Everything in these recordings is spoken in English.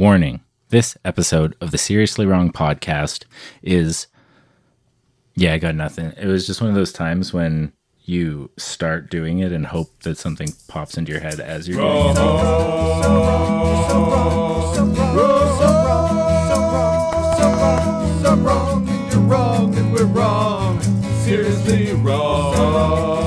Warning this episode of the Seriously Wrong podcast is. Yeah, I got nothing. It was just one of those times when you start doing it and hope that something pops into your head as you're doing it. So wrong,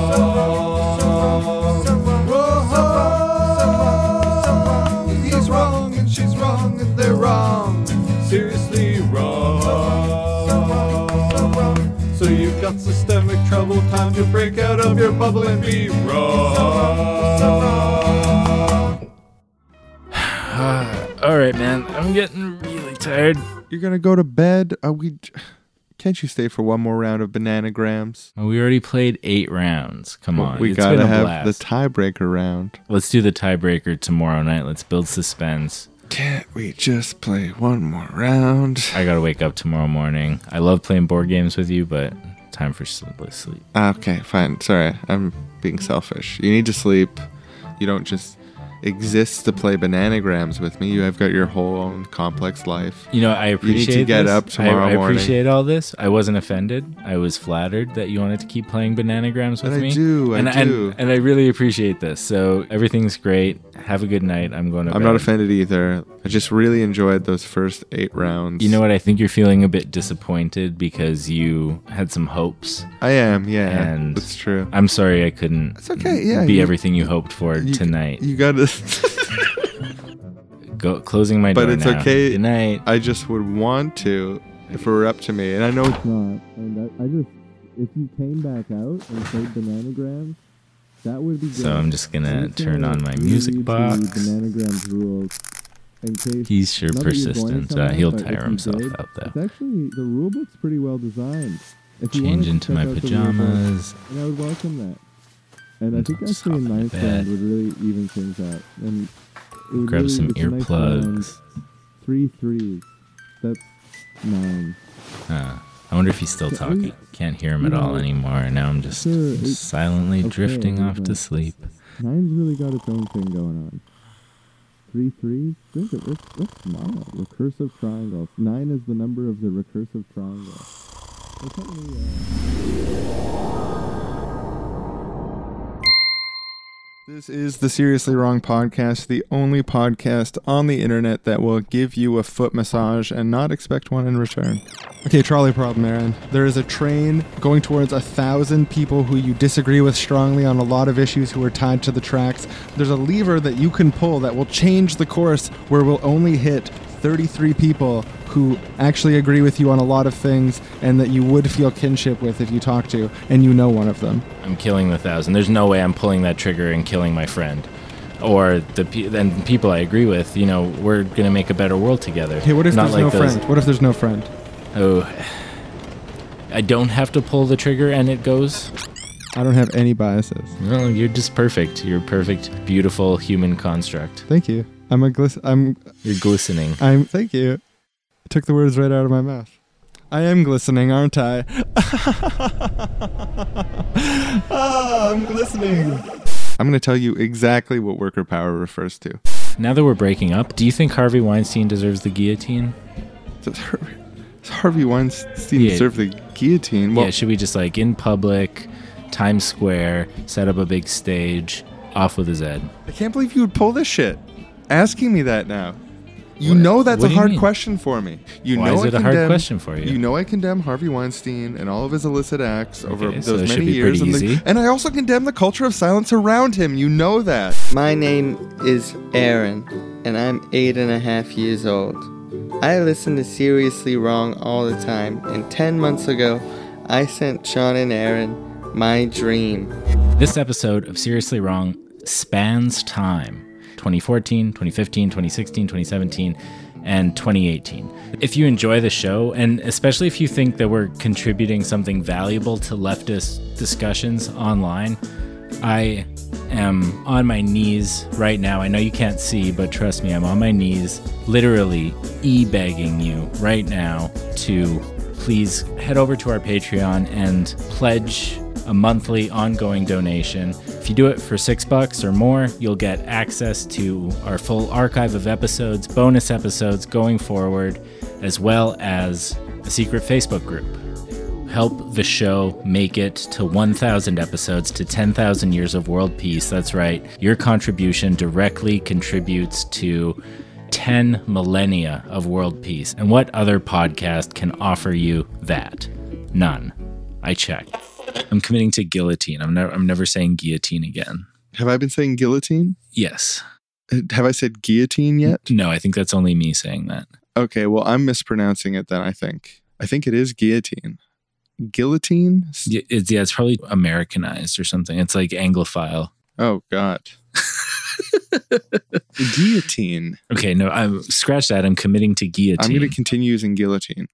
wrong. So you've got systemic trouble, time to break out of your bubble and be wrong. All right, man. I'm getting really tired. You're gonna go to bed? Are we? Can't you stay for one more round of bananagrams? We already played eight rounds. Come on. we it's gotta been a have blast. the tiebreaker round. Let's do the tiebreaker tomorrow night. Let's build suspense. Can't we just play one more round? I gotta wake up tomorrow morning. I love playing board games with you, but time for sleepless sleep. Okay, fine. Sorry, I'm being selfish. You need to sleep. You don't just exist to play bananagrams with me. You have got your whole own complex life. You know, I need to appreciate. get this. up tomorrow I, I morning. appreciate all this. I wasn't offended. I was flattered that you wanted to keep playing bananagrams with And I me. do, I and, do. And, and I really appreciate this. So everything's great. Have a good night. I'm going to. I'm bed. not offended either. I just really enjoyed those first eight rounds. You know what? I think you're feeling a bit disappointed because you had some hopes. I am. Yeah, And- that's true. I'm sorry I couldn't It's okay. Yeah, be you- everything you hoped for you- tonight. You gotta. Go closing my But door it's now. okay. Good night. I just would want to if it were up to me, and I know it's not. And I, I just, if you came back out and played Bananagrams, that would be good. So I'm just gonna turn on my music box. Bananagrams rules in case. He's sure not that you're going to persistent. Uh, he'll tire himself did, out though. It's actually the rule book's pretty well designed. If Change into my out the book, pajamas. and I would welcome that. And I think actually a in ninth bed. would really even things out. And it would Grab really, some a nice earplugs. Three threes. That's nine. Uh, I wonder if he's still talking. Can't hear him at all anymore. And now I'm just silently drifting off to sleep. Nine's really got its own thing going on. Three threes? Think of it. That's not recursive triangles. Nine is the number of the recursive triangle. This is the Seriously Wrong podcast, the only podcast on the internet that will give you a foot massage and not expect one in return. Okay, trolley problem, Aaron. There is a train going towards a thousand people who you disagree with strongly on a lot of issues who are tied to the tracks. There's a lever that you can pull that will change the course where we'll only hit 33 people who actually agree with you on a lot of things and that you would feel kinship with if you talk to, and you know one of them. I'm killing the thousand. There's no way I'm pulling that trigger and killing my friend. Or the pe- then people I agree with, you know, we're gonna make a better world together. Okay, what if Not there's like no those- friend? What if there's no friend? Oh, I don't have to pull the trigger and it goes. I don't have any biases. No, you're just perfect. You're a perfect, beautiful human construct. Thank you. I'm a glis- I'm You're glistening. I'm thank you. I took the words right out of my mouth. I am glistening, aren't I? ah, I'm glistening. I'm going to tell you exactly what worker power refers to. Now that we're breaking up, do you think Harvey Weinstein deserves the guillotine? Does Harvey, does Harvey Weinstein Yeah. deserve the guillotine? Well, yeah, should we just like in public, Times Square, set up a big stage, off with his head? I can't believe you would pull this shit. Asking me that now. You What- know that's a hard mean? question for me. You Why know is I it a hard condemn- question for you? You know I condemn Harvey Weinstein and all of his illicit acts over Okay, so those it many years, and, the- and I also condemn the culture of silence around him. You know that. My name is Aaron, and I'm eight and a half years old. I listen to Seriously Wrong all the time, and 10 months ago, I sent Sean and Aaron my dream. This episode of Seriously Wrong spans time 2014, 2015, 2016, 2017, and 2018. If you enjoy the show, and especially if you think that we're contributing something valuable to leftist discussions online, I am on my knees right now. I know you can't see, but trust me, I'm on my knees, literally e begging you right now to please head over to our Patreon and pledge a monthly ongoing donation. If you do it for six bucks or more, you'll get access to our full archive of episodes, bonus episodes going forward, as well as a secret Facebook group. Help the show make it to 1,000 episodes to 10,000 years of world peace. That's right. Your contribution directly contributes to 10 millennia of world peace. And what other podcast can offer you that? None. I checked. I'm committing to guillotine. I'm never I'm never saying guillotine again. Have I been saying guillotine? Yes. Uh, Have I said guillotine yet? No, I think that's only me saying that. Okay, well, I'm mispronouncing it then, I think. I think it is guillotine. Guillotine? S- Y- It's, yeah, it's probably Americanized or something. It's like Anglophile. Oh, God. guillotine. Okay, no, I'm scratch that. I'm committing to guillotine. I'm going to continue using guillotine.